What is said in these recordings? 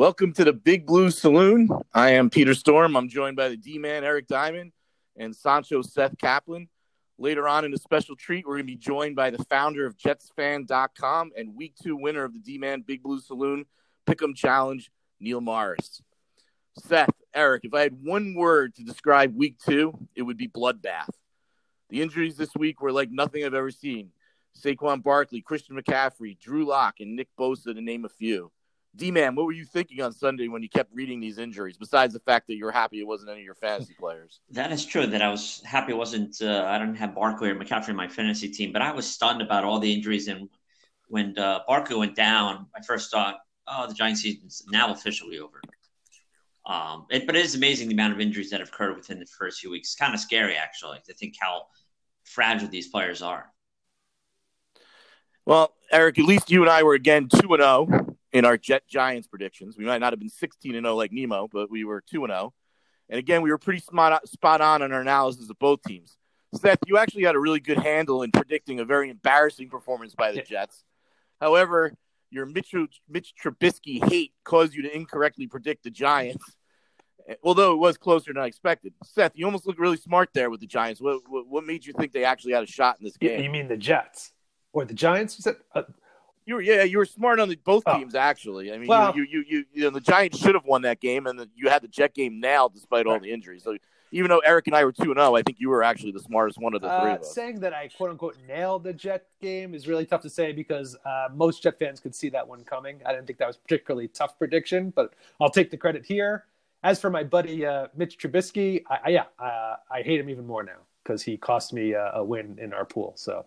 Welcome to the Big Blue Saloon. I am Peter Storm. I'm joined by the D Man Eric Diamond and Sancho Seth Kaplan. Later on in a special treat, we're going to be joined by the founder of JetsFan.com and week two winner of the D Man Big Blue Saloon Pick'em Challenge, Neil Morris. Seth, Eric, if I had one word to describe week two, it would be bloodbath. The injuries this week were like nothing I've ever seen. Saquon Barkley, Christian McCaffrey, Drew Lock, and Nick Bosa, to name a few. D man, what were you thinking on Sunday when you kept reading these injuries? Besides the fact that you were happy it wasn't any of your fantasy players. That is true. That I was happy it wasn't. Uh, I didn't have Barkley or McCaffrey in my fantasy team, but I was stunned about all the injuries. And when uh, Barkley went down, I first thought, "Oh, the Giants season's now officially over." Um, it, but it is amazing the amount of injuries that have occurred within the first few weeks. It's kind of scary, actually, to think how fragile these players are. Well, Eric, at least you and I were again two and zero oh in our Jet Giants predictions. We might not have been 16 and 0 like Nemo, but we were 2 and 0. And again, we were pretty spot, spot on in our analysis of both teams. Seth, you actually had a really good handle in predicting a very embarrassing performance by the Jets. However, your Mitch, Mitch Trubisky hate caused you to incorrectly predict the Giants, although it was closer than I expected. Seth, you almost look really smart there with the Giants. What, what, what made you think they actually had a shot in this game? You mean the Jets or the Giants? You said, uh, you were yeah, you were smart on the, both oh. teams actually. I mean, well, you, you, you you know the Giants should have won that game, and the, you had the Jet game nailed despite all the injuries. So even though Eric and I were two and zero, oh, I think you were actually the smartest one of the three. Uh, of us. Saying that I quote unquote nailed the Jet game is really tough to say because uh, most Jet fans could see that one coming. I didn't think that was particularly tough prediction, but I'll take the credit here. As for my buddy uh, Mitch Trubisky, I, I yeah, uh, I hate him even more now because he cost me a, a, win in our pool. So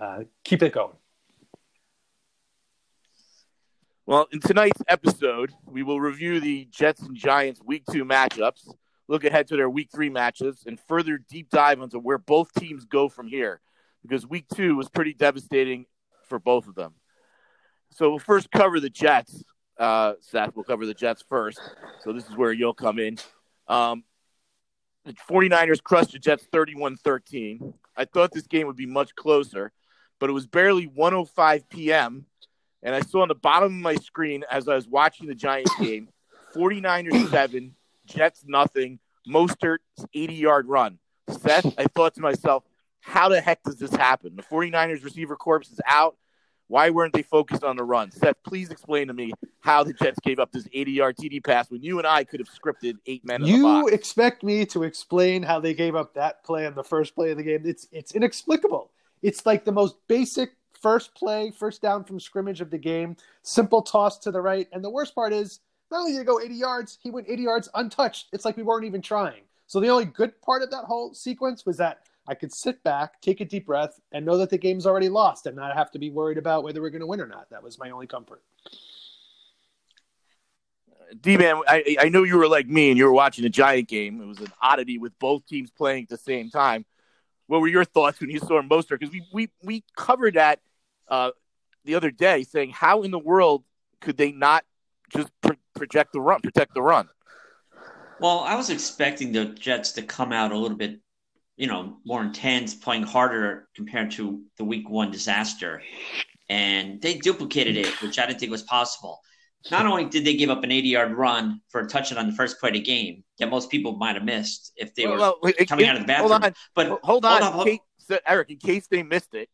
uh, keep it going. Well, in tonight's episode, we will review the Jets and Giants week two matchups, look ahead to their week three matches, and further deep dive into where both teams go from here because week two was pretty devastating for both of them. So we'll first cover the Jets. Uh, Seth, we'll cover the Jets first. So this is where you'll come in. Um, the 49ers crushed the Jets 31 13. I thought this game would be much closer, but it was barely 105 p.m and I saw on the bottom of my screen as I was watching the Giants game, 49ers seven, Jets nothing, Mostert's 80 yard run. Seth, I thought to myself, how the heck does this happen? The 49ers receiver corps is out. Why weren't they focused on the run? Seth, please explain to me how the Jets gave up this 80 yard TD pass when you and I could have scripted eight men. you expect me to explain how they gave up that play on the first play of the game? It's it's inexplicable. It's like the most basic first play, first down from scrimmage of the game, simple toss to the right. And the worst part is, not only did he go 80 yards, he went 80 yards untouched. It's like we weren't even trying. So the only good part of that whole sequence was that I could sit back, take a deep breath, and know that the game's already lost and not have to be worried about whether we're going to win or not. That was my only comfort. D man, I, I know you were like me and you were watching a Giant game. It was an oddity with both teams playing at the same time. What were your thoughts when you saw Mostert? Because we, we we covered that uh, the other day saying, how in the world could they not just project the run, protect the run? Well, I was expecting the Jets to come out a little bit, you know, more intense, playing harder compared to the Week One disaster, and they duplicated it, which I didn't think was possible. Not only did they give up an 80-yard run for a touchdown on the first play of the game that most people might have missed if they were well, coming it, out of the bathroom, hold on, but hold on, hold on, hold on. Case, Eric, in case they missed it,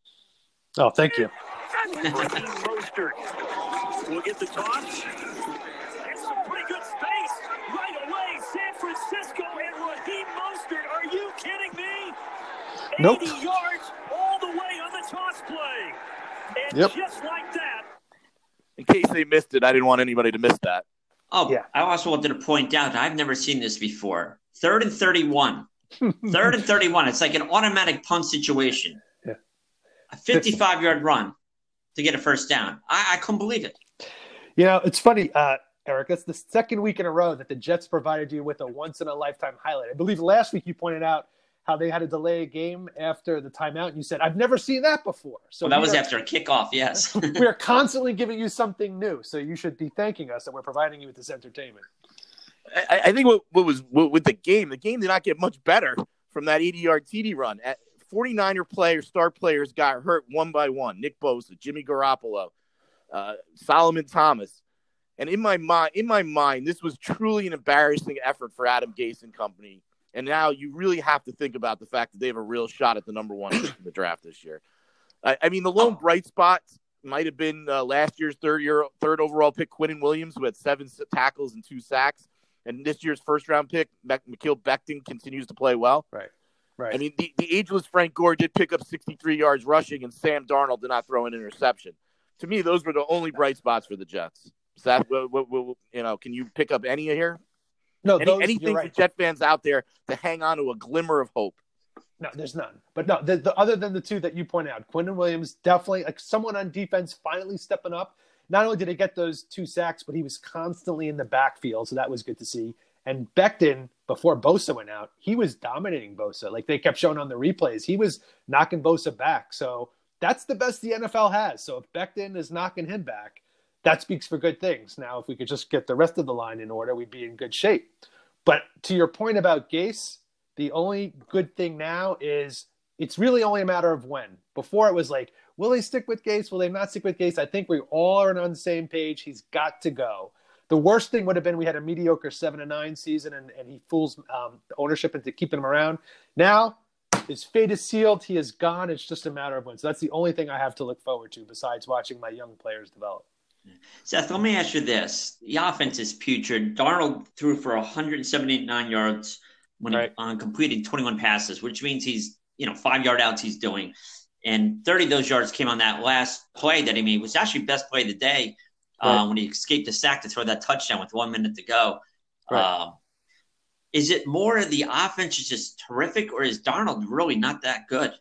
Oh, thank you. Mostert will get the toss. It's some pretty good space right away. San Francisco and Raheem Mostert. Are you kidding me? 80 nope. yards all the way on the toss play. And yep. just like that. In case they missed it, I didn't want anybody to miss that. Oh, yeah. I also wanted to point out I've never seen this before. Third and 31. Third and 31. It's like an automatic punt situation a 55 yard run to get a first down. I, I couldn't believe it. You know, it's funny, uh, Eric. It's the second week in a row that the Jets provided you with a once in a lifetime highlight. I believe last week you pointed out how they had to delay a game after the timeout, and you said, "I've never seen that before." So well, that was are, after a kickoff. Yes, we are constantly giving you something new, so you should be thanking us that we're providing you with this entertainment. I, I think what, what was what, with the game, the game did not get much better from that 80 yard TD run. 49er players, star players got hurt one by one. Nick Bosa, Jimmy Garoppolo, uh, Solomon Thomas. And in my mind, in my mind, this was truly an embarrassing effort for Adam Gase and company. And now you really have to think about the fact that they have a real shot at the number one in the draft this year. I, I mean, the lone bright spot might have been uh, last year's third year, third overall pick, Quinnen Williams, who had seven tackles and two sacks. And this year's first round pick, Mekhi Becton, continues to play well. Right. Right. I mean, the, the ageless Frank Gore did pick up 63 yards rushing, and Sam Darnold did not throw an interception. To me, those were the only bright spots for the Jets. Is that what, what, what you know? Can you pick up any of here? No, any, those, anything right. for Jet fans out there to hang on to a glimmer of hope. No, there's none. But no, the, the, other than the two that you point out, Quinnen Williams definitely like someone on defense finally stepping up. Not only did he get those two sacks, but he was constantly in the backfield, so that was good to see. And Becton, before Bosa went out, he was dominating Bosa. Like they kept showing on the replays, he was knocking Bosa back. So that's the best the NFL has. So if Becton is knocking him back, that speaks for good things. Now, if we could just get the rest of the line in order, we'd be in good shape. But to your point about Gase, the only good thing now is it's really only a matter of when. Before it was like, will they stick with Gase? Will they not stick with Gase? I think we all are on the same page. He's got to go. The worst thing would have been we had a mediocre seven to nine season, and, and he fools um, the ownership into keeping him around. Now his fate is sealed. He is gone. It's just a matter of when. So that's the only thing I have to look forward to besides watching my young players develop. Seth, let me ask you this: the offense is putrid. Darnold threw for 179 yards when Right. he on completed 21 passes, which means he's you know five yard outs he's doing, and 30 of those yards came on that last play that he made, was actually best play of the day Right. uh, when he escaped the sack to throw that touchdown with one minute to go. Right. Um, is it more the offense is just terrific, or is Darnold really not that good?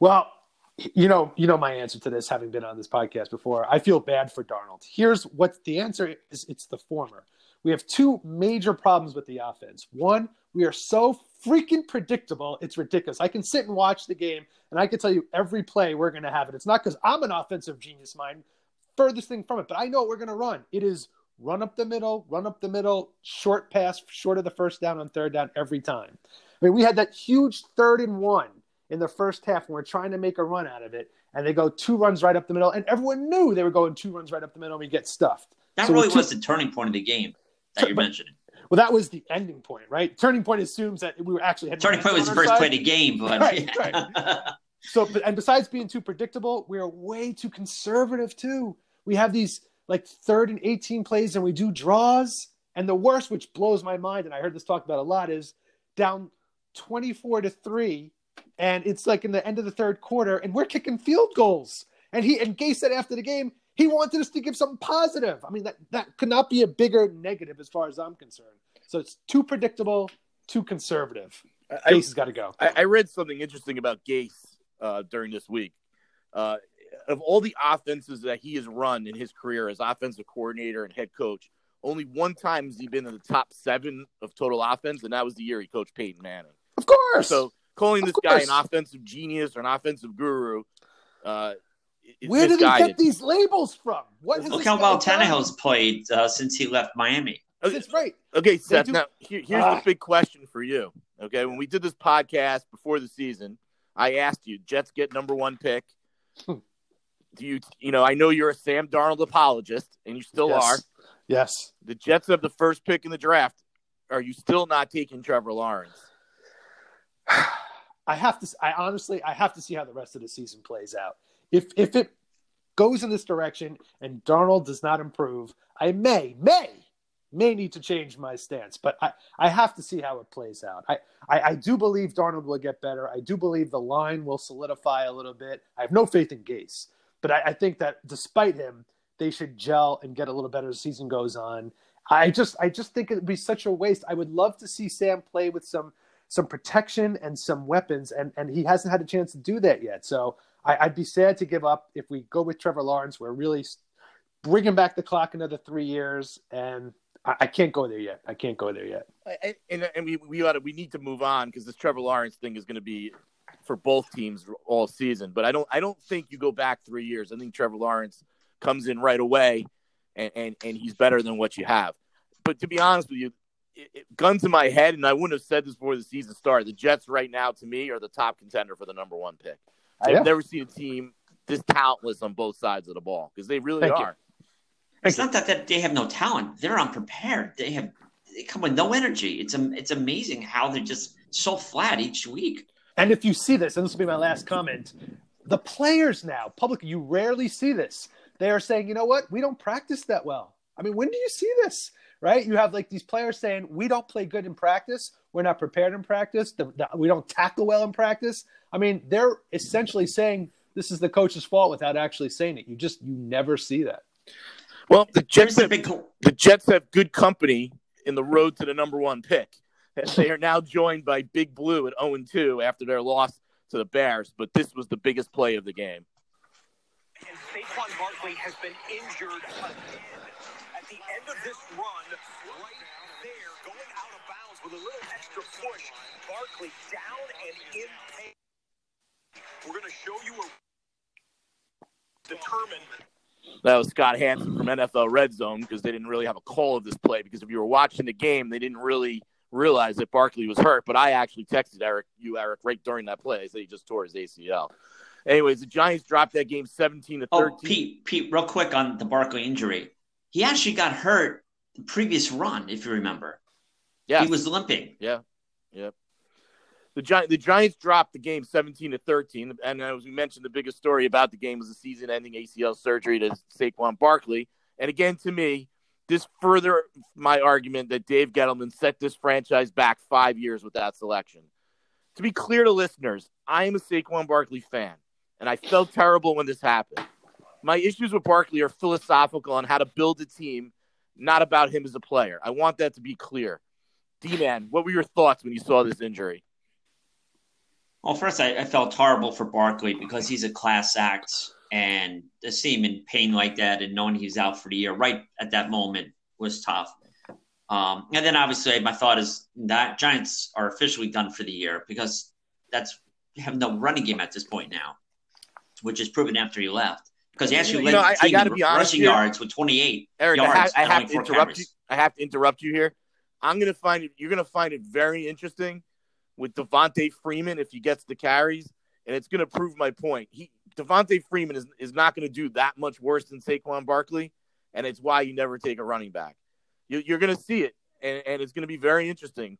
Well, you know, you know my answer to this, having been on this podcast before. I feel bad for Darnold. Here's what the answer is: it's the former. We have two major problems with the offense. One, we are so freaking predictable; it's ridiculous. I can sit and watch the game, and I can tell you every play we're going to have it. It's not because I'm an offensive genius mind, furthest thing from it, but I know what we're going to run. It is run up the middle, run up the middle, short pass, short of the first down on third down every time. I mean, we had that huge third and one in the first half when we're trying to make a run out of it, and they go two runs right up the middle, and everyone knew they were going two runs right up the middle, and we get stuffed. That So really two- was the turning point of the game that you're mentioning. Well, that was the ending point, right? Turning point assumes that we were actually Turning point was the first side. play of the game, but Right, So, and besides being too predictable, we are way too conservative too. We have these like third and 18 plays and we do draws. And the worst, which blows my mind, and I heard this talked about a lot, is down 24 to three. And it's like in the end of the third quarter, and we're kicking field goals. And he and Gay said after the game, he wanted us to give something positive. I mean, that, that could not be a bigger negative as far as I'm concerned. So it's too predictable, too conservative. I, Gase has got to go. I, I read something interesting about Gase uh, during this week. Uh, of all the offenses that he has run in his career as offensive coordinator and head coach, only one time has he been in the top seven of total offense, and that was the year he coached Peyton Manning. Of course. So calling Of this guy an offensive genius or an offensive guru, uh, Where did he get these labels from? What has Look how guy well done? Tannehill's played uh, since he left Miami. That's right. Okay, Seth. do- Now here, here's Ah. the big question for you. Okay, when we did this podcast before the season, I asked you, Jets get number one pick. Do you, you know, I know you're a Sam Darnold apologist, and you still Yes. are. Yes. The Jets have the first pick in the draft. Are you still not taking Trevor Lawrence? I have to. I honestly, I have to see how the rest of the season plays out. If if it goes in this direction and Darnold does not improve, I may may may need to change my stance. But I I have to see how it plays out. I I, I do believe Darnold will get better. I do believe the line will solidify a little bit. I have no faith in Gase, but I, I think that despite him, they should gel and get a little better as the season goes on. I just I just think it'd be such a waste. I would love to see Sam play with some some protection and some weapons, and and he hasn't had a chance to do that yet. So I, I'd be sad to give up if we go with Trevor Lawrence. We're really bringing back the clock another three years, and I, I can't go there yet. I can't go there yet. And, and we we to, we need to move on because this Trevor Lawrence thing is going to be for both teams all season. But I don't I don't think you go back three years. I think Trevor Lawrence comes in right away, and and, and he's better than what you have. But to be honest with you, it, it, guns in my head, and I wouldn't have said this before the season started. The Jets right now, to me, are the top contender for the number one pick. Oh, I've Yeah. never seen a team this talentless on both sides of the ball because they really Thank you. are. It's not that, that they have no talent; they're unprepared. They have they come with no energy. It's it's amazing how they're just so flat each week. And if you see this, and this will be my last comment, the players now, public, you rarely see this. They are saying, you know what, we don't practice that well. I mean, when do you see this? Right? You have like these players saying, we don't play good in practice. We're not prepared in practice. The, the, we don't tackle well in practice. I mean, they're essentially saying this is the coach's fault without actually saying it. You just, you never see that. Well, the Jets, have, big the Jets have good company in the road to the number one pick. They are now joined by Big Blue at 0 2 after their loss to the Bears, but this was the biggest play of the game. And Saquon Barkley has been injured again. At the end of this run, right there, going out of bounds with a little extra push. Barkley down and in pain. We're going to show you a determined That was Scott Hanson from NFL Red Zone because they didn't really have a call of this play because if you were watching the game, they didn't really realize that Barkley was hurt. But I actually texted Eric, you Eric, right during that play. I said he just tore his ACL. Anyways, the Giants dropped that game 17 to 13. Oh, Pete, Pete, real quick on the Barkley injury. He actually got hurt the previous run, if you remember. Yeah, He was limping. Yeah, yeah. The Gi- the Giants dropped the game 17 to 13, and as we mentioned, the biggest story about the game was the season-ending ACL surgery to Saquon Barkley. And again, to me, this further my argument that Dave Gettleman set this franchise back five years with that selection. To be clear to listeners, I am a Saquon Barkley fan, and I felt terrible when this happened. My issues with Barkley are philosophical on how to build a team, not about him as a player. I want that to be clear. D-Man, what were your thoughts when you saw this injury? Well, first, I, I felt horrible for Barkley because he's a class act, and to see him in pain like that and knowing he's out for the year right at that moment was tough. Um, and then obviously, my thought is that Giants are officially done for the year because that's have no running game at this point now, which is proven after he left because he actually You led know, the I- I gotta be honest rushing here. yards with 28 Eric, I, ha- I have to interrupt you. I have to interrupt you here. I'm gonna find it. You're gonna find it very interesting with Devonta Freeman if he gets the carries, and it's gonna prove my point. He Devonta Freeman is is not gonna do that much worse than Saquon Barkley, and it's why you never take a running back. You, you're gonna see it, and, and it's gonna be very interesting.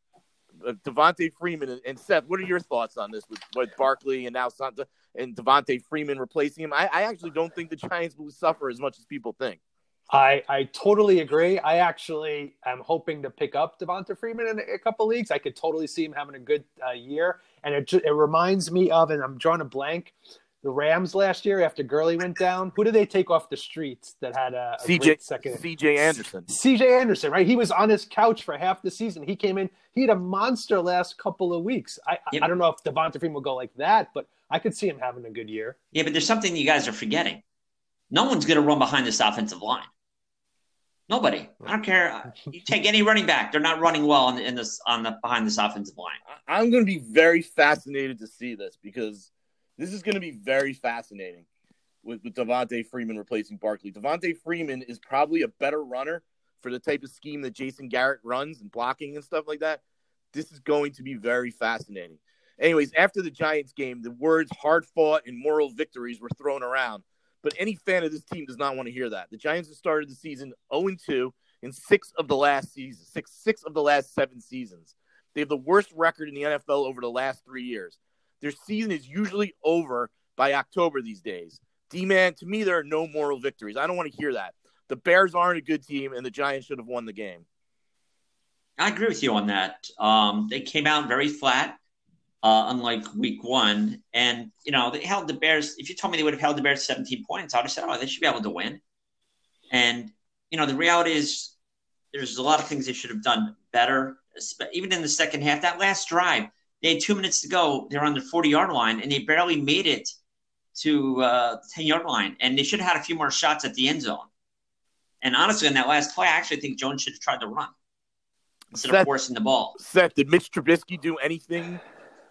Uh, Devonta Freeman and, Seth, what are your thoughts on this with, with Barkley and now Santa and Devonta Freeman replacing him? I, I actually don't think the Giants will suffer as much as people think. I, I totally agree. I actually am hoping to pick up Devonta Freeman in a, a couple leagues. I could totally see him having a good uh, year, and it it reminds me of, and I'm drawing a blank, the Rams last year after Gurley went down. Who did they take off the streets that had a, a CJ great second? CJ Anderson. CJ Anderson, right? He was on his couch for half the season. He came in. He had a monster last couple of weeks. I I- Yep. I don't know if Devonta Freeman will go like that, but I could see him having a good year. Yeah, but there's something you guys are forgetting. No one's going to run behind this offensive line. Nobody. I don't care. You take any running back; they're not running well in, in this on the behind this offensive line. I'm going to be very fascinated to see this because this is going to be very fascinating with, with Devonta Freeman replacing Barkley. Devonta Freeman is probably a better runner for the type of scheme that Jason Garrett runs and blocking and stuff like that. This is going to be very fascinating. Anyways, after the Giants game, the words hard fought and moral victories were thrown around. But any fan of this team does not want to hear that. The Giants have started the season 0 2 in six of the last season, six six of the last seven seasons. They have the worst record in the NFL over the last three years. Their season is usually over by October these days. D man, to me, there are no moral victories. I don't want to hear that. The Bears aren't a good team, and the Giants should have won the game. I agree with you on that. Um, they came out very flat, uh, unlike Week One, and you know they held the Bears. If you told me they would have held the Bears 17 points, I'd have said, "Oh, they should be able to win." And you know the reality is, there's a lot of things they should have done better. Even in the second half, that last drive, they had two minutes to go. They're on the 40 yard line, and they barely made it to uh, the 10 yard line, and they should have had a few more shots at the end zone. And honestly, in that last play, I actually think Jones should have tried to run instead Seth- of forcing the ball. Seth, did Mitch Trubisky do anything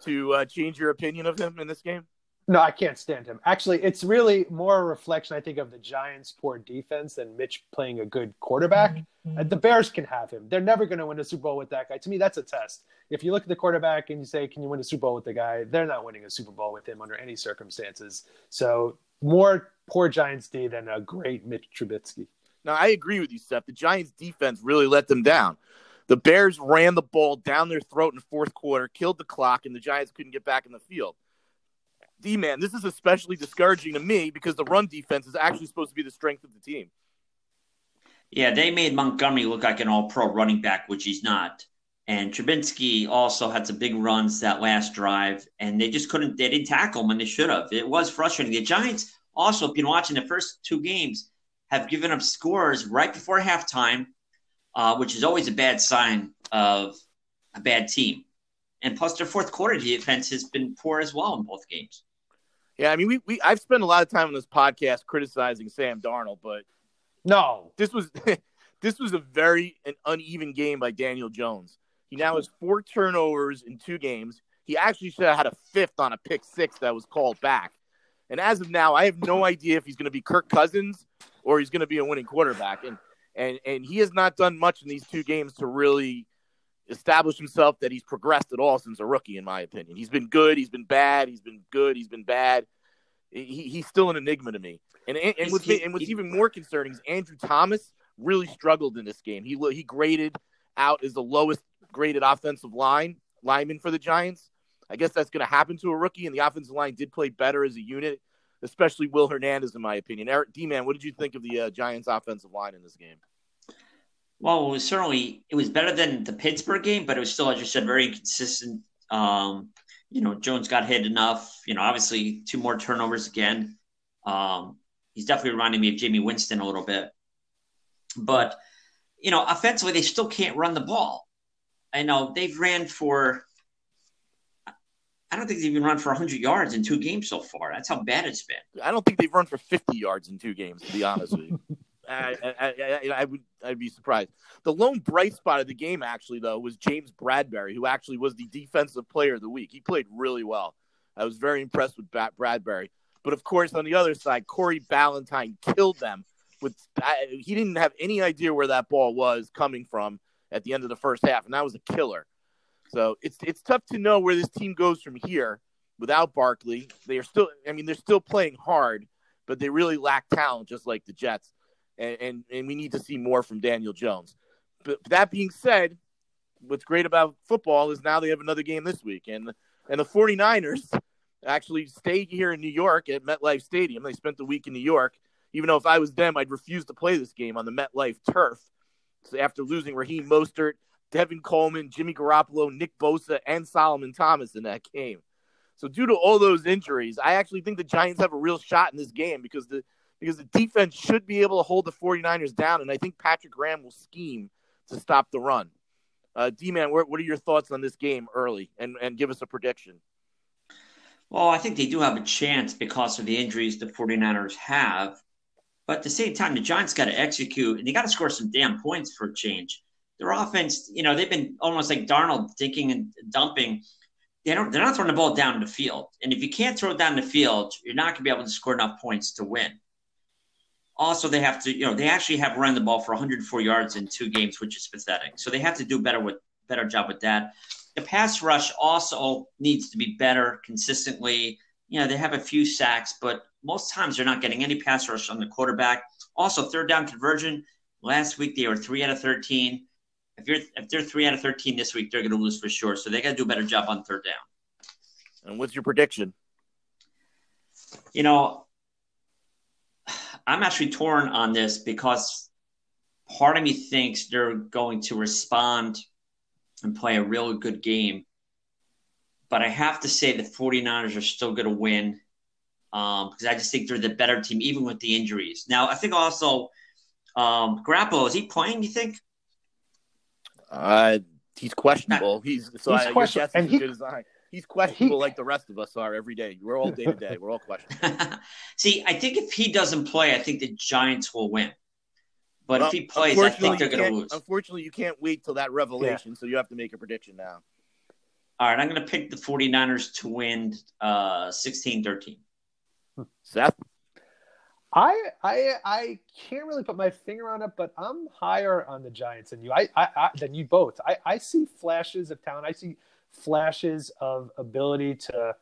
to uh, change your opinion of him in this game? No, I can't stand him. Actually, it's really more a reflection, I think, of the Giants' poor defense than Mitch playing a good quarterback. Uh, The Bears can have him. They're never going to win a Super Bowl with that guy. To me, that's a test. If you look at the quarterback and you say, "Can you win a Super Bowl with the guy?" They're not winning a Super Bowl with him under any circumstances. So, more poor Giants D than a great Mitch Trubisky. Now, I agree with you, Seth. The Giants' defense really let them down. The Bears ran the ball down their throat in the fourth quarter, killed the clock, and the Giants couldn't get back in the field. D man, this is especially discouraging to me because the run defense is actually supposed to be the strength of the team. Yeah, they made Montgomery look like an all pro running back, which he's not. And Trubinsky also had some big runs that last drive, and they just couldn't, they didn't tackle him when they should have. It was frustrating. The Giants also, if you've been watching the first two games, have given up scores right before halftime, uh, which is always a bad sign of a bad team. And plus, their fourth quarter defense has been poor as well in both games. Yeah, I mean, we, we I've spent a lot of time on this podcast criticizing Sam Darnold, but No. this was this was a very an uneven game by Daniel Jones. He now has four turnovers in two games. He actually should have had a fifth on a pick six that was called back. And as of now, I have no idea if he's going to be Kirk Cousins or he's going to be a winning quarterback. And and and he has not done much in these two games to really establish himself that he's progressed at all since a rookie, in my opinion. He's been good, he's been bad, he's been good, he's been bad. He, he's still an enigma to me. And and, and what's, He's- and what's he- even more concerning is Andrew Thomas really struggled in this game. He he graded out as the lowest graded offensive line lineman for the Giants. I guess that's going to happen to a rookie, and the offensive line did play better as a unit, especially Will Hernandez, in my opinion. Eric D man, what did you think of the uh, Giants' offensive line in this game? Well, it was certainly it was better than the Pittsburgh game, but it was still, as you said, very inconsistent. Um, you know, Jones got hit enough. You know, obviously two more turnovers again. Um, he's definitely reminding me of Jameis Winston a little bit. But you know, offensively, they still can't run the ball. I know they've ran for. I don't think they've even run for 100 yards in two games so far. That's how bad it's been. I don't think they've run for 50 yards in two games, to be honest with you. I, I, I, I would I'd be surprised. The lone bright spot of the game, actually, though, was James Bradberry, who actually was the defensive player of the week. He played really well. I was very impressed with Bradberry. But of course, on the other side, Corey Ballentine killed them. With he didn't have any idea where that ball was coming from at the end of the first half, and that was a killer. So it's it's tough to know where this team goes from here without Barkley. They are still, I mean, they're still playing hard, but they really lack talent, just like the Jets. And and, and we need to see more from Daniel Jones. But that being said, what's great about football is now they have another game this week, and and the 49ers actually stayed here in New York at MetLife Stadium. They spent the week in New York. Even though if I was them, I'd refuse to play this game on the MetLife turf. So after losing Raheem Mostert, Tevin Coleman, Jimmy Garoppolo, Nick Bosa, and Solomon Thomas in that game. So due to all those injuries, I actually think the Giants have a real shot in this game because the because the defense should be able to hold the 49ers down, and I think Patrick Graham will scheme to stop the run. Uh, D-Man, what what are your thoughts on this game early, and, and give us a prediction? Well, I think they do have a chance because of the injuries the 49ers have. But at the same time, the Giants got to execute and they got to score some damn points for a change. Their offense, you know, they've been almost like Darnold thinking and dumping. They don't, they're not throwing the ball down the field. And if you can't throw it down the field, you're not going to be able to score enough points to win. Also, they have to, you know, they actually have run the ball for 104 yards in two games, which is pathetic. So they have to do better with better job with that. The pass rush also needs to be better consistently. You know, they have a few sacks, but most times they're not getting any pass rush on the quarterback. Also, third down conversion. Last week they were three out of 13. If you're if they're three out of 13 this week, they're going to lose for sure. So they got to do a better job on third down. And what's your prediction? You know, I'm actually torn on this because part of me thinks they're going to respond and play a really good game. But I have to say the 49ers are still going to win um, because I just think they're the better team, even with the injuries. Now, I think also um, Garoppolo, is he playing, you think? Uh, he's questionable. He's so He's I, your question- guess is and as he- good as I. He's questionable like the rest of us are every day. We're all day to day. We're all questionable. See, I think if he doesn't play, I think the Giants will win. But Well, if he plays, I think unfortunately, they're you going to can't- lose. Unfortunately, you can't wait till that revelation, so you have to make a prediction now. All right, I'm going to pick the 49ers to win uh, 16-13. Seth, I I I can't really put my finger on it, but I'm higher on the Giants than you. I, I, I than you both. I, I see flashes of talent. I see flashes of ability to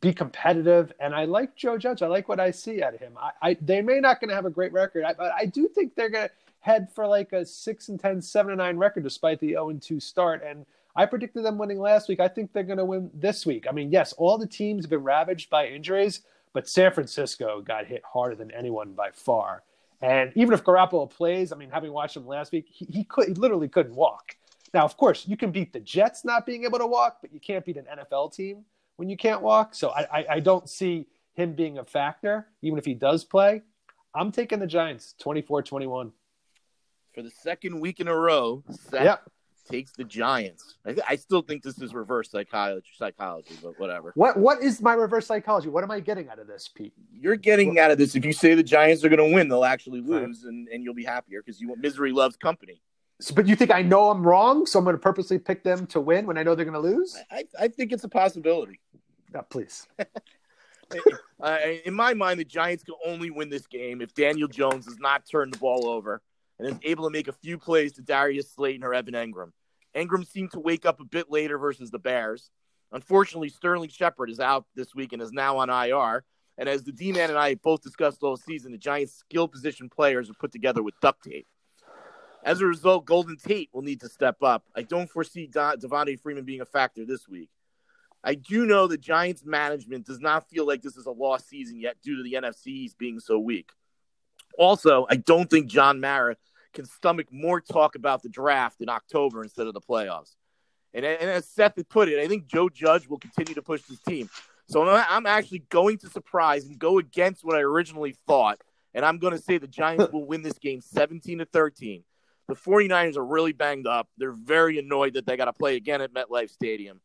be competitive. And I like Joe Judge. I like what I see out of him. I, I they may not going to have a great record, but I do think they're going to head for like a six and 10, 7 and nine record despite the zero and two start. And I predicted them winning last week. I think they're going to win this week. I mean, yes, all the teams have been ravaged by injuries, but San Francisco got hit harder than anyone by far. And even if Garoppolo plays, I mean, having watched him last week, he, he could he literally couldn't walk. Now, of course, you can beat the Jets not being able to walk, but you can't beat an NFL team when you can't walk. So I, I, I don't see him being a factor, even if he does play. I'm taking the Giants 24 21. For the second week in a row, Seth Yep. takes the Giants. I, th- I still think this is reverse psychology, psychology, but whatever. What what is my reverse psychology? What am I getting out of this, Pete? You're getting out of this. If you say the Giants are going to win, they'll actually lose, and, and you'll be happier because you misery loves company. So, but you think I know I'm wrong, so I'm going to purposely pick them to win when I know they're going to lose? I, I think it's a possibility. Please. Uh, in my mind, the Giants can only win this game if Daniel Jones does not turn the ball over and is able to make a few plays to Darius Slayton or Evan Engram. Engram seemed to wake up a bit later versus the Bears. Unfortunately, Sterling Shepard is out this week and is now on IR. And as the D man and I both discussed all season, the Giants' skill position players are put together with duct tape. As a result, Golden Tate will need to step up. I don't foresee Don- Devonta Freeman being a factor this week. I do know the Giants management does not feel like this is a lost season yet due to the NFCs being so weak. Also, I don't think John Mara can stomach more talk about the draft in October instead of the playoffs. And, and as Seth had put it, I think Joe Judge will continue to push this team. So I'm I'm actually going to surprise and go against what I originally thought. And I'm going to say the Giants will win this game 17 to 13. The 49ers are really banged up. They're very annoyed that they got to play again at MetLife Stadium.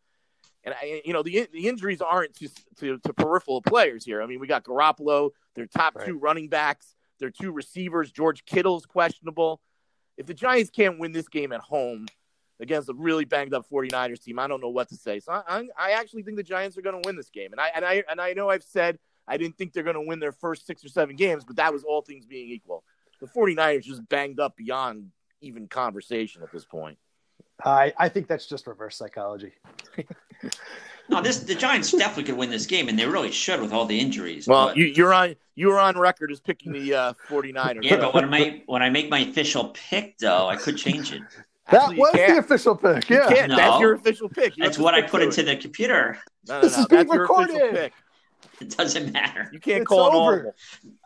And I, you know the the injuries aren't just to, to peripheral players here. I mean, we got Garoppolo, their top Right. two running backs, their two receivers. George Kittle's questionable. If the Giants can't win this game at home against a really banged up 49ers team, I don't know what to say. So I, I, I actually think the Giants are going to win this game. And I and I and I know I've said I didn't think they're going to win their first six or seven games, but that was all things being equal. The 49ers just banged up beyond even conversation at this point. I, I think that's just reverse psychology. No, this the Giants definitely could win this game, and they really should with all the injuries. Well, But- you, you're on you're on record as picking the uh, 49ers. yeah, but when I when I make my official pick, though, I could change it. That Actually, you was the official pick. Yeah. can't. No. That's your official pick. You That's have to what I put into it. the computer. No, no, This no. is being That's your recorded. pick. It doesn't matter. You can't It's call an over. audible.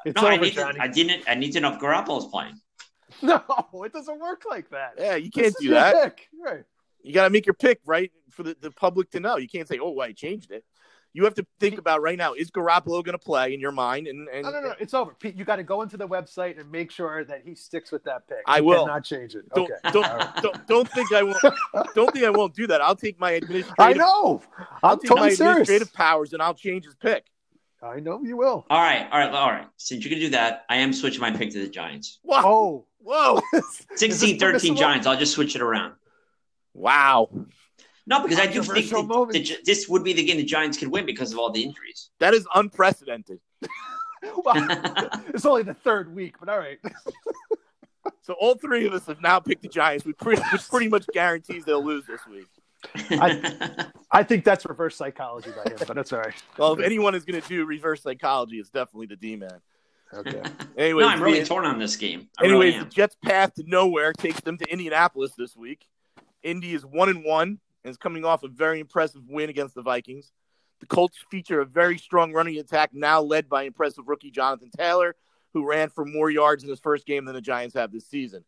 It's No, I need to, I didn't. I need to know if Garoppolo's playing. No, it doesn't work like that. Yeah, you can't do that. pick. Right. You got to make your pick right for the, the public to know. You can't say, "Oh, I changed it." You have to think about right now: is Garoppolo going to play in your mind? And, and No, no, no. It's over. Pete, you got to go into the website and make sure that he sticks with that pick. I You will. not change it. don't, okay. don't, right. don't don't think I won't. Don't think I won't do that. I'll take my administrative. I know. I'll I'm take my totally serious. administrative powers and I'll change his pick. I know you will. All right, all right, all right. Since you're gonna do that, I am switching my pick to the Giants. Whoa, Oh, Whoa! 16 13? Giants. I'll just switch it around. Wow! No, because I do think Controversial that, that this would be the game the Giants could win because of all the injuries. That is unprecedented. well, it's only the third week, but all right. So all three of us have now picked the Giants, which pretty, which pretty much guarantees they'll lose this week. I think that's reverse psychology by him, but that's all right. Well, if anyone is going to do reverse psychology, it's definitely the D-man. Okay. Anyway, no, I'm really the- torn on this game. I Anyways, really the. Jets' path to nowhere takes them to Indianapolis this week. Indy is one and one and is coming off a very impressive win against the Vikings. The Colts feature a very strong running attack, now led by impressive rookie Jonathan Taylor, who ran for more yards in his first game than the Giants have this season.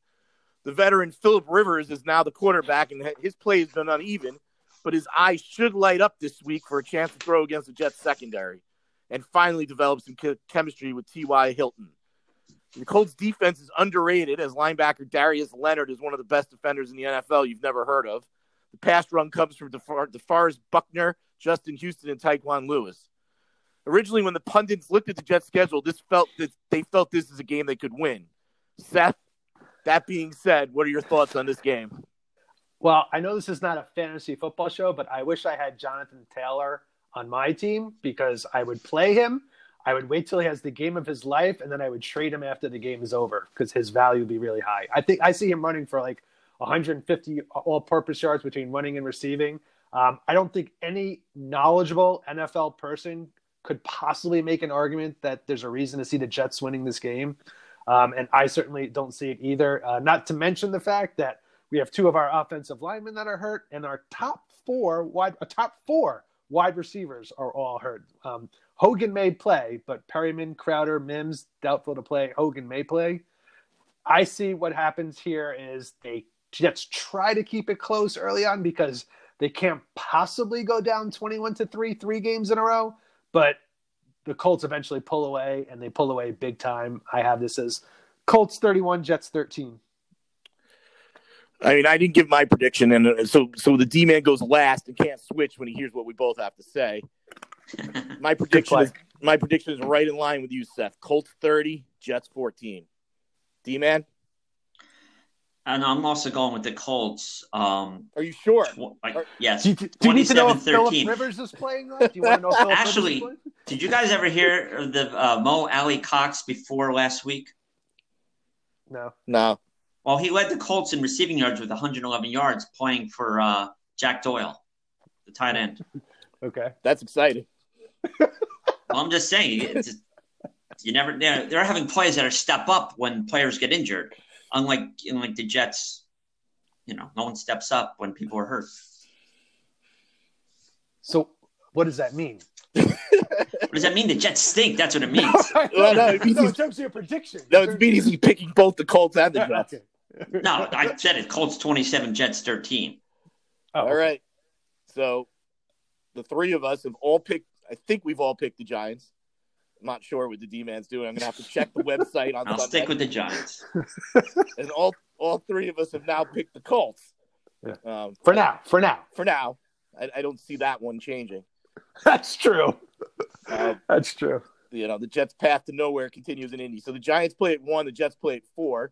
The veteran Philip Rivers is now the quarterback, and his play has been uneven, but his eyes should light up this week for a chance to throw against the Jets secondary, and finally develop some chemistry with T.Y. Hilton. The Colts defense is underrated as linebacker Darius Leonard is one of the best defenders in the NFL you've never heard of. The pass run comes from DeFar- DeForest Buckner, Justin Houston, and Tyquan Lewis. Originally, when the pundits looked at the Jets' schedule, this felt that they felt this is a game they could win. Seth, that being said, what are your thoughts on this game? Well, I know this is not a fantasy football show, but I wish I had Jonathan Taylor on my team because I would play him. I would wait till he has the game of his life, and then I would trade him after the game is over because his value would be really high. I think I see him running for like 150 all-purpose yards between running and receiving. Um, I don't think any knowledgeable NFL person could possibly make an argument that there's a reason to see the Jets winning this game. Um, and I certainly don't see it either. Uh, not to mention the fact that we have two of our offensive linemen that are hurt, and our top four wide, uh, top four wide receivers are all hurt. Um, Hogan may play, but Perriman, Crowder, Mims doubtful to play. Hogan may play. I see what happens here is they Jets try to keep it close early on because they can't possibly go down 21 to 3 three games in a row, but the Colts eventually pull away and they pull away big time. I have this as Colts 31, Jets 13. I mean, I didn't give my prediction, and uh, so so the D man goes last and can't switch when he hears what we both have to say. My prediction is my prediction is right in line with you, Seth. Colts thirty, Jets fourteen. D man, And I'm also going with the Colts. Um, are you sure? tw- like, Are- yes, Do you, do you need to know if 27-13. Philip Rivers is playing? Though? Do you want to know if Actually- is? Did you guys ever hear of the uh, Mo Alie-Cox before last week? No. No. Well, he led the Colts in receiving yards with 111 yards, playing for uh, Jack Doyle, the tight end. Okay. That's exciting. Well, I'm just saying, it's, you never they're, they're having players that are step up when players get injured, unlike unlike the Jets. You know, no one steps up when people are hurt. So what does that mean? What does that mean? The Jets stink. That's what it means. Well, no, it means no, in he's- terms of your prediction. No, it's meaning he's picking both the Colts and the Jets. No, I said it. Colts 27, Jets 13. Oh, All right. So the three of us have all picked. I think we've all picked the Giants. I'm not sure what the D man's doing. I'm gonna have to check the website on I'll Sunday. stick with the Giants. and all all three of us have now picked the Colts. Yeah. Um, For now. For now. for now, I, I don't see that one changing. That's true. Uh, That's true. you know, the Jets' path to nowhere continues in Indy. So the Giants play at one, the Jets play at four.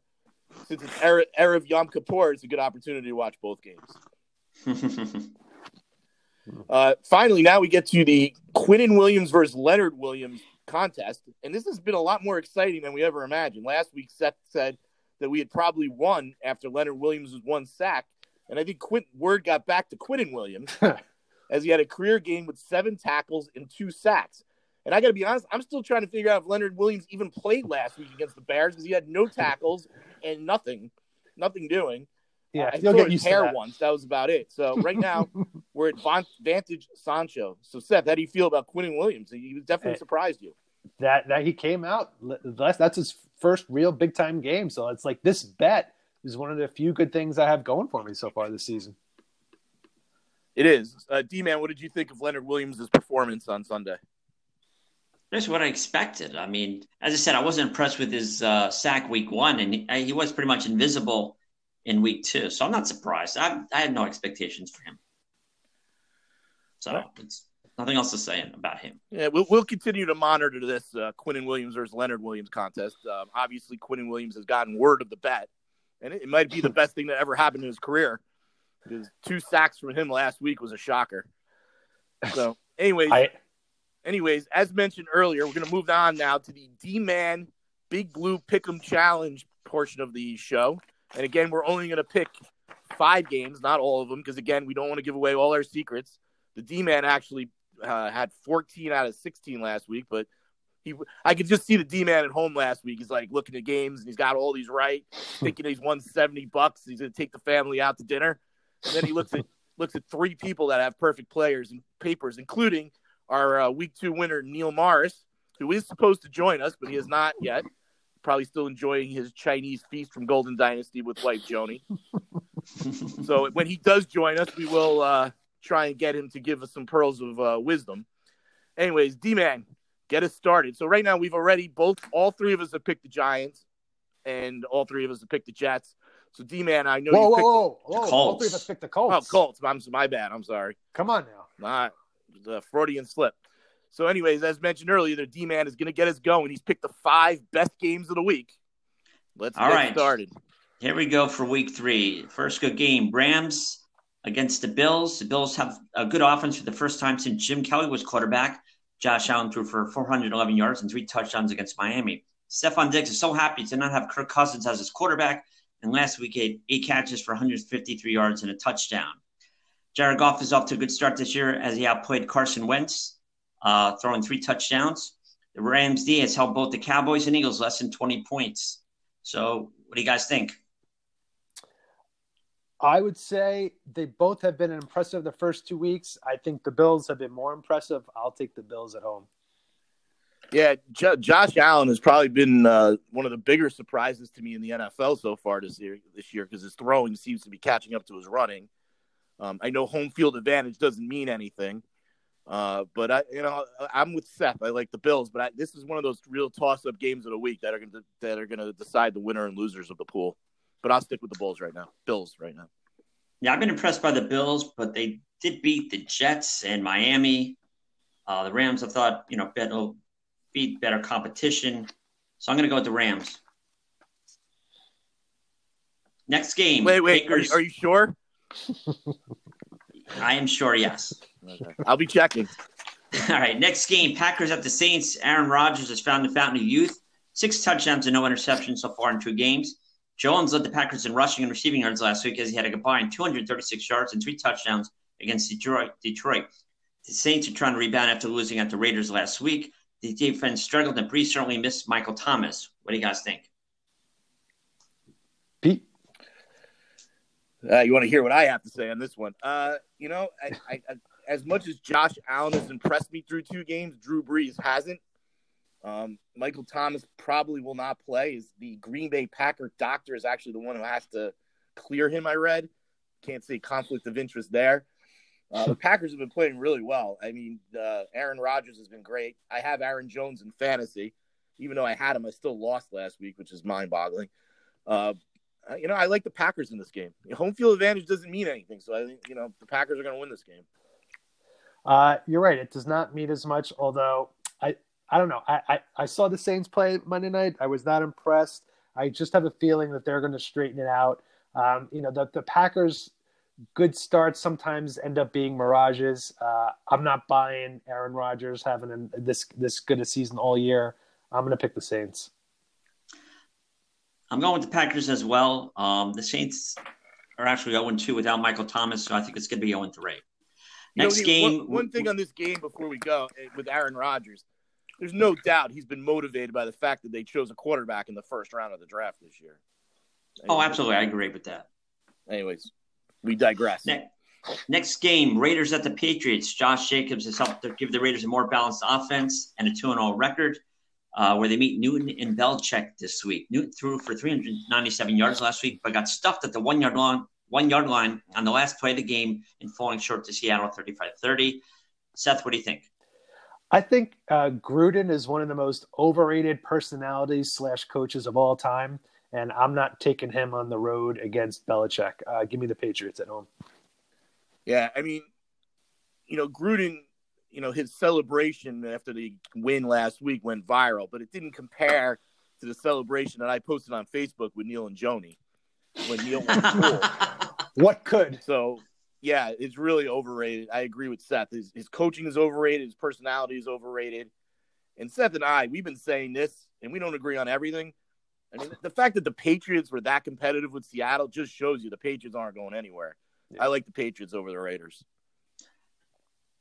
Since it's Erev, Erev Yom Kippur, it's a good opportunity to watch both games. Uh, finally, now we get to the Quinnen Williams versus Leonard Williams contest, and this has been a lot more exciting than we ever imagined. Last week, Seth said that we had probably won after Leonard Williams was one sack, and I think Quint, word got back to Quinnen Williams as he had a career game with seven tackles and two sacks. And I got to be honest, I'm still trying to figure out if Leonard Williams even played last week against the Bears because he had no tackles and nothing, nothing doing. Yeah, I you'll saw get his used to hair that. once. That was about it. So right now we're at Vantage Sancho. So Seth, how do you feel about Quinnen Williams? He was definitely Hey. surprised you. That that he came out. That's that's his first real big time game. So it's like this bet is one of the few good things I have going for me so far this season. It is. Uh, D man, what did you think of Leonard Williams' performance on Sunday? That's what I expected. I mean, as I said, I wasn't impressed with his uh, sack week one, and he, he was pretty much invisible in week two. So I'm not surprised. I, I had no expectations for him. So Right. it's nothing else to say about him. Yeah, we'll, we'll continue to monitor this uh, Quinnen Williams versus Leonard Williams contest. Um, obviously, Quinnen Williams has gotten word of the bet, and it, it might be the best thing that ever happened in his career because two sacks from him last week was a shocker. So, anyways, I anyways, as mentioned earlier, we're going to move on now to the D Man Big Blue Pick'em Challenge portion of the show. And again, we're only going to pick five games, not all of them, because again, we don't want to give away all our secrets. The D Man actually uh, had 14 out of 16 last week, but he, I could just see the D Man at home last week. He's like looking at games and he's got all these right, thinking he's won 70 bucks. He's going to take the family out to dinner. And then he looks at looks at three people that have perfect players and papers, including our uh, week two winner Neil Morris, who is supposed to join us, but he has not yet. Probably still enjoying his Chinese feast from Golden Dynasty with wife Joni. so when he does join us, we will uh, try and get him to give us some pearls of uh, wisdom. Anyways, D man, get us started. So right now we've already both all three of us have picked the Giants, and all three of us have picked the Jets. So D man, I know whoa you whoa picked. whoa whoa! All Colts. three of us picked the Colts. Oh, Colts. I'm my bad. I'm sorry. Come on now. Not the Freudian slip. So, anyways, as mentioned earlier, the D man is going to get us going. He's picked the five best games of the week. Let's All get right. started. Here we go for week three. First good game Rams against the Bills. The Bills have a good offense for the first time since Jim Kelly was quarterback. Josh Allen threw for 411 yards and three touchdowns against Miami. Stefon Diggs is so happy to not have Kirk Cousins as his quarterback, and last week he had eight catches for 153 yards and a touchdown. Jared Goff is off to a good start this year as he outplayed Carson Wentz, uh, throwing three touchdowns. The Rams D has held both the Cowboys and Eagles less than 20 points. So, what do you guys think? I would say they both have been impressive the first two weeks. I think the Bills have been more impressive. I'll take the Bills at home. Yeah, J- Josh Allen has probably been uh, one of the bigger surprises to me in the NFL so far this year. This year, because his throwing seems to be catching up to his running. Um, I know home field advantage doesn't mean anything, uh, but I, you know, I'm with Seth. I like the Bills, but I, this is one of those real toss-up games of the week that are going to that are going to decide the winner and losers of the pool. But I'll stick with the Bulls right now. Bills right now. Yeah, I've been impressed by the Bills, but they did beat the Jets and Miami. Uh, the Rams, I thought, you know, better, beat better competition. So I'm going to go with the Rams. Next game. Wait, wait. Are you, are you sure? I am sure, yes. Okay. I'll be checking. All right. Next game Packers at the Saints. Aaron Rodgers has found the fountain of youth. Six touchdowns and no interceptions so far in two games. Jones led the Packers in rushing and receiving yards last week as he had a combined 236 yards and three touchdowns against Detroit. Detroit. The Saints are trying to rebound after losing at the Raiders last week. The defense struggled, and Brees certainly missed Michael Thomas. What do you guys think? Pete? Uh, you want to hear what I have to say on this one? Uh, you know, I, I, I, as much as Josh Allen has impressed me through two games, Drew Brees hasn't. Um, Michael Thomas probably will not play. Is the Green Bay Packer doctor is actually the one who has to clear him? I read. Can't see conflict of interest there. Uh, the Packers have been playing really well. I mean, uh, Aaron Rodgers has been great. I have Aaron Jones in fantasy, even though I had him, I still lost last week, which is mind-boggling. Uh, you know, I like the Packers in this game. Home field advantage doesn't mean anything, so I think you know the Packers are going to win this game. Uh, you're right. It does not mean as much, although I I don't know. I, I, I saw the Saints play Monday night. I was not impressed. I just have a feeling that they're going to straighten it out. Um, you know, the, the Packers' good starts sometimes end up being mirages. Uh, I'm not buying Aaron Rodgers having an, this this good a season all year. I'm going to pick the Saints. I'm going with the Packers as well. Um, the Saints are actually 0 2 without Michael Thomas, so I think it's going to be 0 3. Next you know, game. One, one thing on this game before we go eh, with Aaron Rodgers there's no doubt he's been motivated by the fact that they chose a quarterback in the first round of the draft this year. oh, absolutely. I agree with that. Anyways, we digress. Next, next game Raiders at the Patriots. Josh Jacobs has helped to give the Raiders a more balanced offense and a 2 0 record. Uh, where they meet Newton and Belichick this week. Newton threw for 397 yards last week, but got stuffed at the one yard line, one yard line on the last play of the game and falling short to Seattle 35-30. Seth, what do you think? I think uh, Gruden is one of the most overrated personalities slash coaches of all time, and I'm not taking him on the road against Belichick. Uh, give me the Patriots at home. Yeah, I mean, you know, Gruden, you know, his celebration after the win last week went viral, but it didn't compare to the celebration that I posted on Facebook with Neil and Joni when Neil went cool. What could? So yeah, it's really overrated. I agree with Seth. His, his coaching is overrated. His personality is overrated. And Seth and I, we've been saying this, and we don't agree on everything. I mean, the fact that the Patriots were that competitive with Seattle just shows you the Patriots aren't going anywhere. Yeah. I like the Patriots over the Raiders.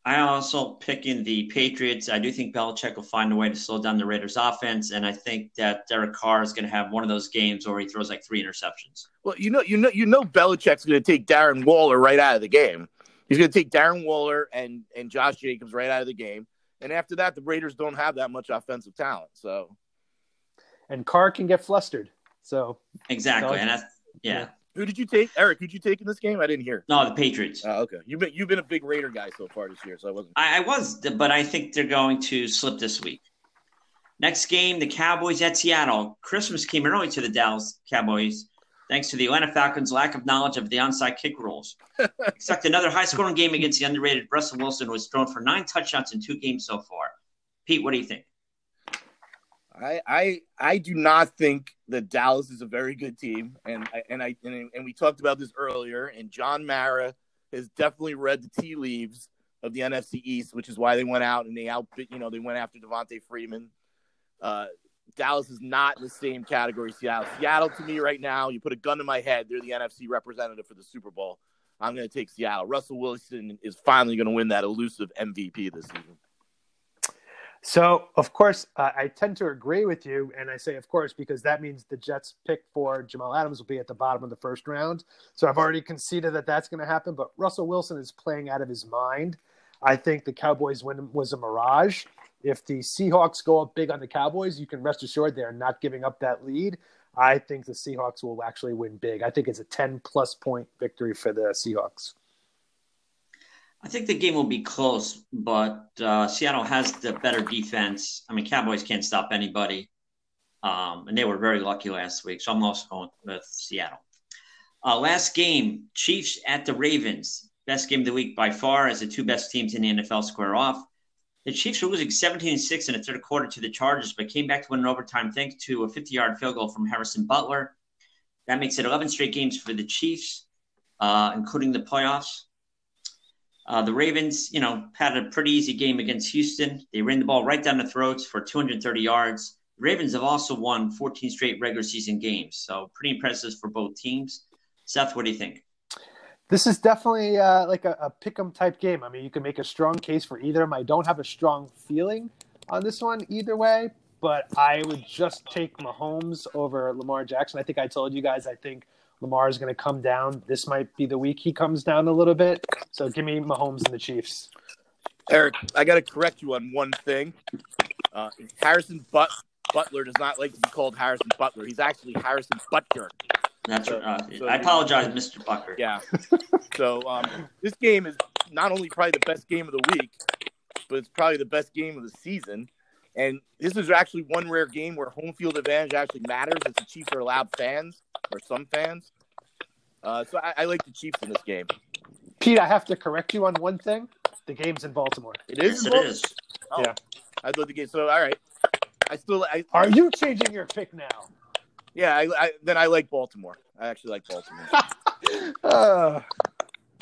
I also picking the Patriots. I do think Belichick will find a way to slow down the Raiders' offense, and I think that Derek Carr is going to have one of those games where he throws like three interceptions. Well, you know, you know, you know, Belichick's going to take Darren Waller right out of the game. He's going to take Darren Waller and and Josh Jacobs right out of the game, and after that, the Raiders don't have that much offensive talent. So, and Carr can get flustered. So exactly, and that's yeah. yeah. Who did you take, Eric? Who'd you take in this game? I didn't hear. No, the Patriots. Oh, okay. You've been you've been a big Raider guy so far this year, so I wasn't. I, I was, but I think they're going to slip this week. Next game, the Cowboys at Seattle. Christmas came early to the Dallas Cowboys, thanks to the Atlanta Falcons' lack of knowledge of the onside kick rules. Expect another high-scoring game against the underrated Russell Wilson, who has thrown for nine touchdowns in two games so far. Pete, what do you think? I, I I do not think that Dallas is a very good team, and and I and, and we talked about this earlier. And John Mara has definitely read the tea leaves of the NFC East, which is why they went out and they out you know they went after Devonta Freeman. Uh, Dallas is not in the same category. Seattle, Seattle to me right now, you put a gun to my head, they're the NFC representative for the Super Bowl. I'm going to take Seattle. Russell Wilson is finally going to win that elusive MVP this season. So, of course, uh, I tend to agree with you, and I say, of course, because that means the Jets' pick for Jamal Adams will be at the bottom of the first round. So, I've already conceded that that's going to happen. But Russell Wilson is playing out of his mind. I think the Cowboys win was a mirage. If the Seahawks go up big on the Cowboys, you can rest assured they are not giving up that lead. I think the Seahawks will actually win big. I think it's a 10 plus point victory for the Seahawks. I think the game will be close, but uh, Seattle has the better defense. I mean, Cowboys can't stop anybody, um, and they were very lucky last week. So I'm also going with Seattle. Uh, last game, Chiefs at the Ravens. Best game of the week by far as the two best teams in the NFL square off. The Chiefs were losing 17 6 in the third quarter to the Chargers, but came back to win in overtime thanks to a 50 yard field goal from Harrison Butler. That makes it 11 straight games for the Chiefs, uh, including the playoffs. Uh, the Ravens, you know, had a pretty easy game against Houston. They ran the ball right down the throats for 230 yards. The Ravens have also won 14 straight regular season games, so pretty impressive for both teams. Seth, what do you think? This is definitely uh, like a, a pick 'em type game. I mean, you can make a strong case for either of them. I don't have a strong feeling on this one either way, but I would just take Mahomes over Lamar Jackson. I think I told you guys I think Lamar is going to come down. This might be the week he comes down a little bit. So give me Mahomes and the Chiefs. Eric, I got to correct you on one thing. Uh, Harrison But- Butler does not like to be called Harrison Butler. He's actually Harrison Butker. That's So- uh, so- I apologize, Mr. Bucker. Yeah. so um, this game is not only probably the best game of the week, but it's probably the best game of the season. And this is actually one rare game where home field advantage actually matters, as the Chiefs are allowed fans or some fans. Uh, so I, I like the Chiefs in this game. Pete, I have to correct you on one thing. The game's in Baltimore. It is. Yes, it is. Oh, Yeah. I love the game. So all right, I still. I, Are you changing your pick now? Yeah. I, I, then I like Baltimore. I actually like Baltimore. Uh,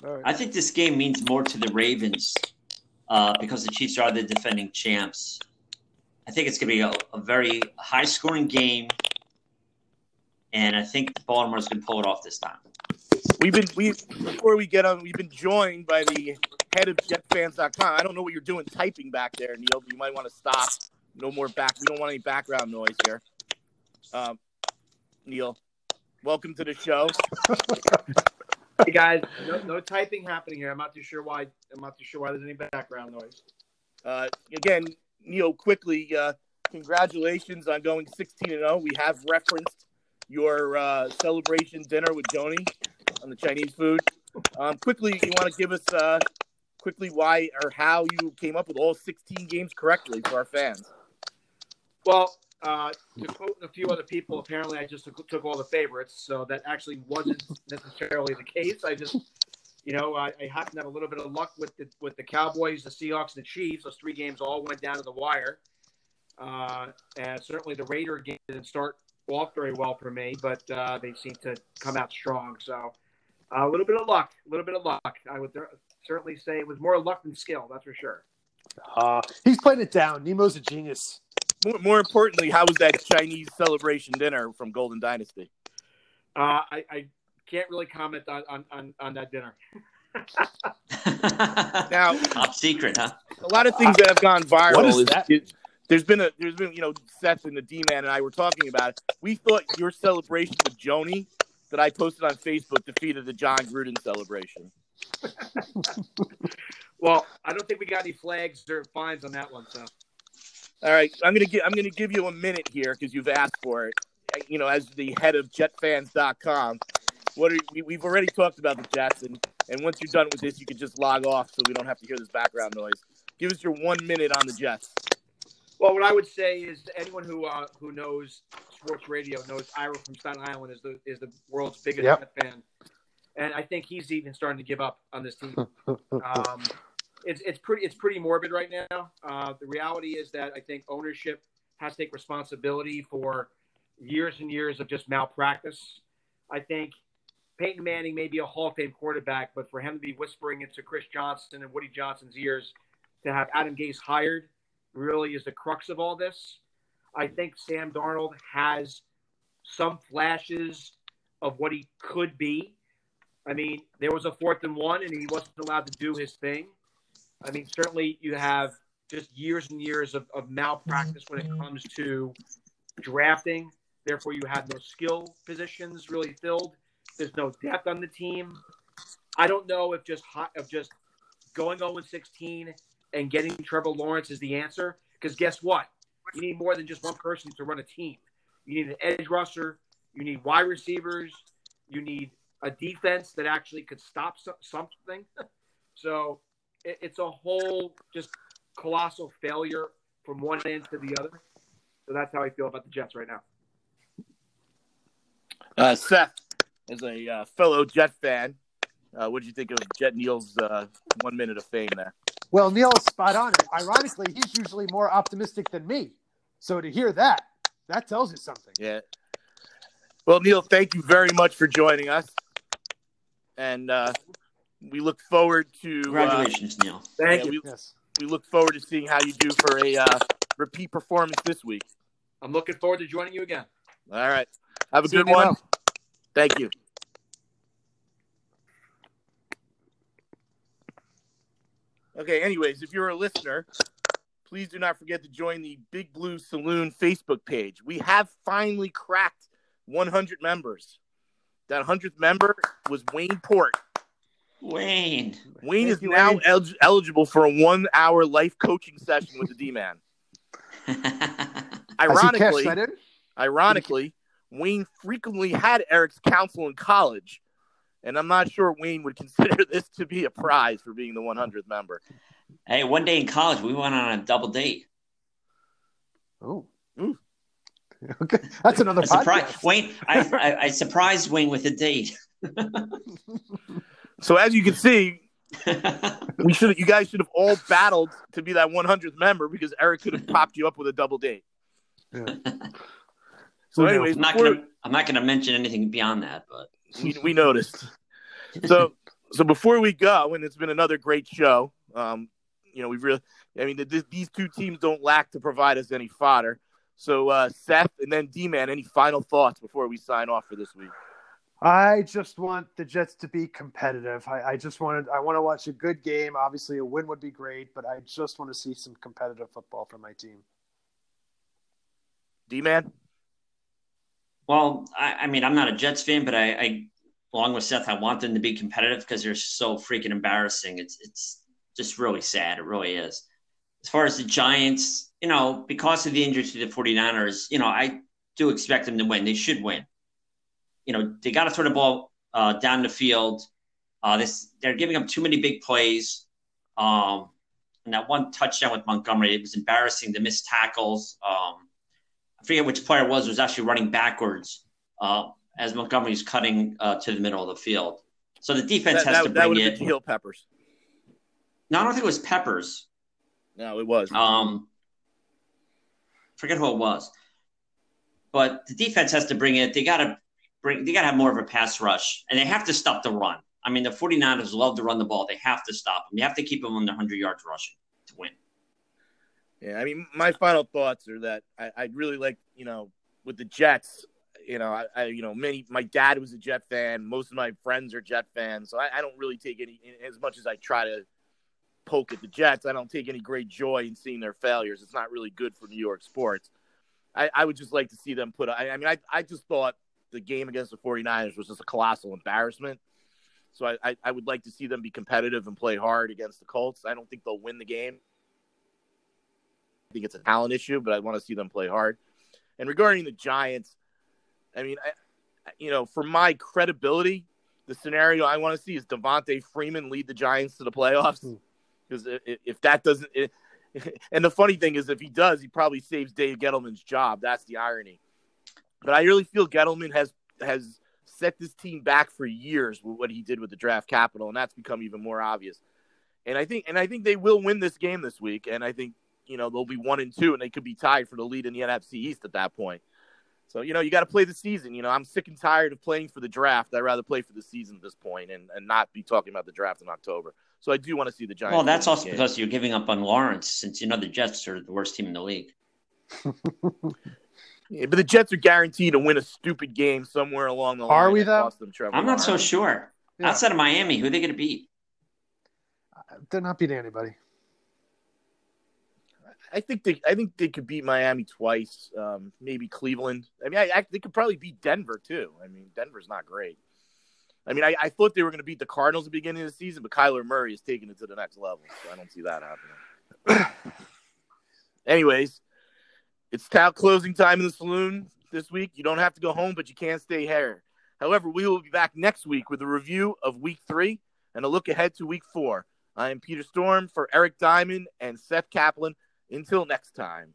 all right. I think this game means more to the Ravens uh, because the Chiefs are the defending champs. I think it's going to be a, a very high scoring game, and I think Baltimore's going to pull it off this time. We've been we before we get on. We've been joined by the head of JetFans.com. I don't know what you're doing typing back there, Neil. But you might want to stop. No more back. We don't want any background noise here. Um, Neil, welcome to the show. Hey guys, no, no typing happening here. I'm not too sure why. I'm not too sure why there's any background noise. Uh, again, Neil, quickly, uh, congratulations on going 16 and 0. We have referenced your uh, celebration dinner with Joni on the Chinese food. Um, quickly, you want to give us uh, quickly why or how you came up with all 16 games correctly for our fans? Well, uh, to quote a few other people, apparently I just took, took all the favorites, so that actually wasn't necessarily the case. I just, you know, I, I happened to have a little bit of luck with the with the Cowboys, the Seahawks, and the Chiefs. Those three games all went down to the wire, uh, and certainly the Raider game didn't start off very well for me, but uh, they seem to come out strong. So uh, a little bit of luck, a little bit of luck. I would certainly say it was more luck than skill. That's for sure. Uh, he's playing it down. Nemo's a genius. More, more importantly, how was that Chinese celebration dinner from Golden Dynasty? Uh, I, I can't really comment on, on, on, on that dinner. Now, Top secret, huh? a lot of things that have gone viral. What is that? There's been a there's been you know Seth and the D man and I were talking about it. We thought your celebration with Joni that I posted on Facebook defeated the Jon Gruden celebration. Well, I don't think we got any flags or fines on that one. So All right, I'm gonna give I'm gonna give you a minute here because you've asked for it. You know, as the head of JetFans.com, what are we, we've already talked about the Jets, and and once you're done with this, you can just log off so we don't have to hear this background noise. Give us your one minute on the Jets. Well, what I would say is anyone who uh, who knows sports radio knows Ira from Staten Island is the is the world's biggest Yep. Fan, and I think he's even starting to give up on this team. Um, it's it's pretty it's pretty morbid right now. Uh, the reality is that I think ownership has to take responsibility for years and years of just malpractice. I think Peyton Manning may be a Hall of Fame quarterback, but for him to be whispering into Chris Johnson and Woody Johnson's ears to have Adam Gase hired really is the crux of all this. I think Sam Darnold has some flashes of what he could be, I mean, there was a fourth and one, and he wasn't allowed to do his thing. I mean, certainly you have just years and years of, of malpractice when it mm-hmm. comes to drafting. Therefore, you have no skill positions really filled. There's no depth on the team. I don't know if just hot, of just going 0 16 and getting Trevor Lawrence is the answer. Because guess what? You need more than just one person to run a team. You need an edge rusher. You need wide receivers. You need a defense that actually could stop so- something. so it, it's a whole just colossal failure from one end to the other. So that's how I feel about the Jets right now. Uh, Seth, as a uh, fellow Jet fan, uh, what did you think of Jet Neil's uh, one minute of fame there? Well, Neil is spot on. Ironically, he's usually more optimistic than me. So to hear that, that tells you something. Yeah. Well, Neil, thank you very much for joining us, and uh, we look forward to. uh, Congratulations, Neil. Thank yeah, you. we, Yes. we look forward to seeing how you do for a uh, repeat performance this week. I'm looking forward to joining you again. All right. Have a See good one. Neil. Thank you. Okay, anyways, if you're a listener, please do not forget to join the Big Blue Saloon Facebook page. We have finally cracked 100 members. That 100th member was Wayne Port. Wayne. Wayne Thank is now Wayne. el- eligible for a one hour life coaching session with the D Man. Has Ironically, cashed that in? Ironically, Wayne frequently had Eric's counsel in college, and I'm not sure Wayne would consider this to be a prize for being the 100th member. hey, one day in college, we went on a double date. Oh. Ooh. Mm. Okay, that's another A surprise. podcast. Wayne, I, I, I surprised Wayne with a date. So as you can see, we should you guys should have all battled to be that 100th member because Eric could have popped you up with a double date. Yeah. So, Who anyways, I'm not before- gonna I'm not gonna mention anything beyond that, but we, we noticed. So so before we go, and it's been another great show. Um, you know, we've really, I mean, th- these two teams don't lack to provide us any fodder. So uh, Seth and then D Man, any final thoughts before we sign off for this week? I just want the Jets to be competitive. I, I just wanted I want to watch a good game. Obviously, a win would be great, but I just want to see some competitive football from my team. D Man. Well, I, I mean, I'm not a Jets fan, but I, I along with Seth, I want them to be competitive because they're so freaking embarrassing. It's it's just really sad. It really is. As far as the Giants, you know, because of the injury to the 49ers, you know, I do expect them to win. They should win. You know, they got to throw the ball uh, down the field. Uh, this they're giving up too many big plays. Um, and that one touchdown with Montgomery, it was embarrassing. The missed tackles. Um, I forget which player it was was actually running backwards uh, as Montgomery's cutting uh, to the middle of the field. So the defense That, has that, to bring have it. been Peppers. No, I don't think it was Peppers. No, it was. Um, forget who it was. But the defense has to bring it. They got to bring. They got to have more of a pass rush, and they have to stop the run. I mean, the 49ers love to run the ball. They have to stop them. You have to keep them under 100 yards rushing to win. Yeah, I mean, my final thoughts are that I, I'd really like, you know, with the Jets, you know, I, I, you know, many. My dad was a Jet fan. Most of my friends are Jet fans, so I, I don't really take any. As much as I try to poke at the Jets, I don't take any great joy in seeing their failures. It's not really good for New York sports. I, I would just like to see them put. I, I mean, I, I just thought the game against the 49ers was just a colossal embarrassment. So I, I, I would like to see them be competitive and play hard against the Colts. I don't think they'll win the game. Think it's a talent issue, but I want to see them play hard. And regarding the Giants, I mean, I, you know, for my credibility, the scenario I want to see is Devonta Freeman lead the Giants to the playoffs. Hmm. Because if, if that doesn't, it, and the funny thing is, if he does, he probably saves Dave Gettleman's job. That's the irony. But I really feel Gettleman has has set this team back for years with what he did with the draft capital, and that's become even more obvious. And I think, and I think they will win this game this week. And I think you know they'll be one and two, and they could be tied for the lead in the NFC East at that point. So you know you got to play the season. You know I'm sick and tired of playing for the draft. I'd rather play for the season at this point and and not be talking about the draft in October. So I do want to see the Giants. Well, that's also game. because you're giving up on Lawrence, since you know the Jets are the worst team in the league. Yeah, but the Jets are guaranteed to win a stupid game somewhere along the line. Are we, though? them I'm not so sure. Yeah. Outside of Miami, who are they going to beat? Uh, they're not beating anybody. I think they I think they could beat Miami twice, um, maybe Cleveland. I mean, I, I, they could probably beat Denver too. I mean, Denver's not great. I mean, I, I thought they were going to beat the Cardinals at the beginning of the season, but Kyler Murray is taking it to the next level, so I don't see that happening. Anyways, it's towel closing time in the saloon this week. You don't have to go home, but you can stay here. However, we will be back next week with a review of week three and a look ahead to week four. I am Peter Storm for Eric Diamond and Seth Kaplan. Until next time.